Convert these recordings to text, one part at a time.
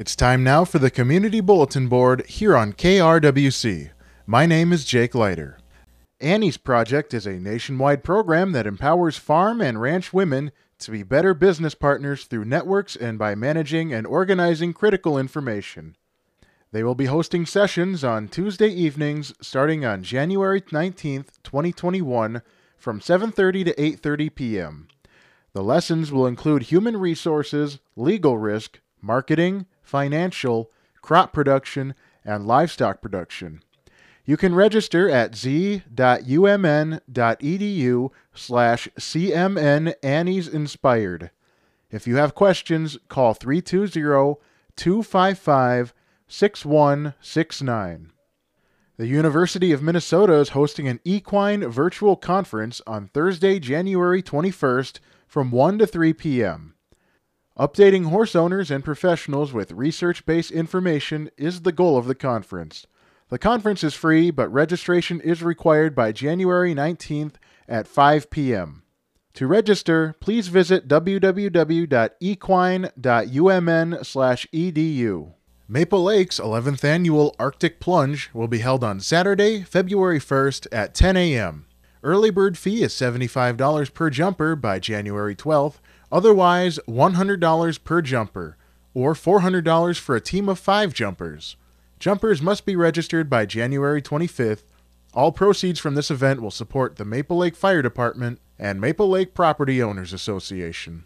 It's time now for the Community Bulletin Board here on KRWC. My name is Jake Leiter. Annie's Project is a nationwide program that empowers farm and ranch women to be better business partners through networks and by managing and organizing critical information. They will be hosting sessions on Tuesday evenings starting on January 19th, 2021 from 7:30 to 8:30 p.m. The lessons will include human resources, legal risk, marketing, financial, crop production, and livestock production. You can register at z.umn.edu slash Inspired. If you have questions, call 320-255-6169. The University of Minnesota is hosting an equine virtual conference on Thursday, January 21st from 1 to 3 p.m. Updating horse owners and professionals with research based information is the goal of the conference. The conference is free, but registration is required by January 19th at 5 p.m. To register, please visit www.equine.umn/edu. Maple Lake's 11th annual Arctic Plunge will be held on Saturday, February 1st at 10 a.m. Early bird fee is $75 per jumper by January 12th, otherwise $100 per jumper, or $400 for a team of five jumpers. Jumpers must be registered by January 25th. All proceeds from this event will support the Maple Lake Fire Department and Maple Lake Property Owners Association.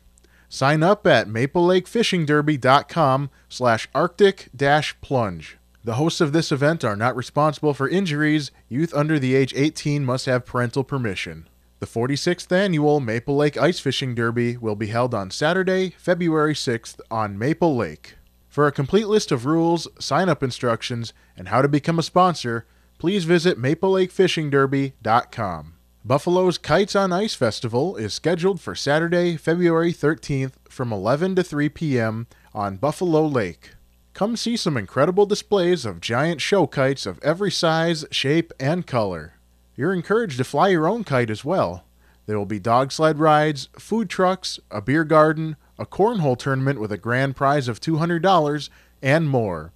Sign up at maplelakefishingderby.com slash arctic dash plunge. The hosts of this event are not responsible for injuries. Youth under the age 18 must have parental permission. The 46th annual Maple Lake Ice Fishing Derby will be held on Saturday, February 6th on Maple Lake. For a complete list of rules, sign up instructions, and how to become a sponsor, please visit maplelakefishingderby.com. Buffalo's Kites on Ice Festival is scheduled for Saturday, February 13th from 11 to 3 p.m. on Buffalo Lake. Come see some incredible displays of giant show kites of every size, shape, and color. You're encouraged to fly your own kite as well. There will be dog sled rides, food trucks, a beer garden, a cornhole tournament with a grand prize of $200, and more.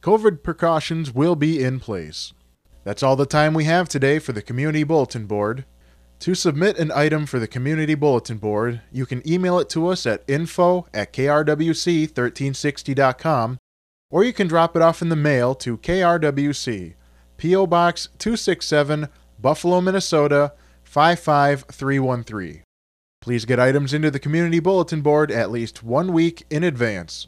COVID precautions will be in place. That's all the time we have today for the Community Bulletin Board. To submit an item for the Community Bulletin Board, you can email it to us at info at krwc1360.com or you can drop it off in the mail to KRWC, P.O. Box 267, Buffalo, Minnesota 55313. Please get items into the Community Bulletin Board at least one week in advance.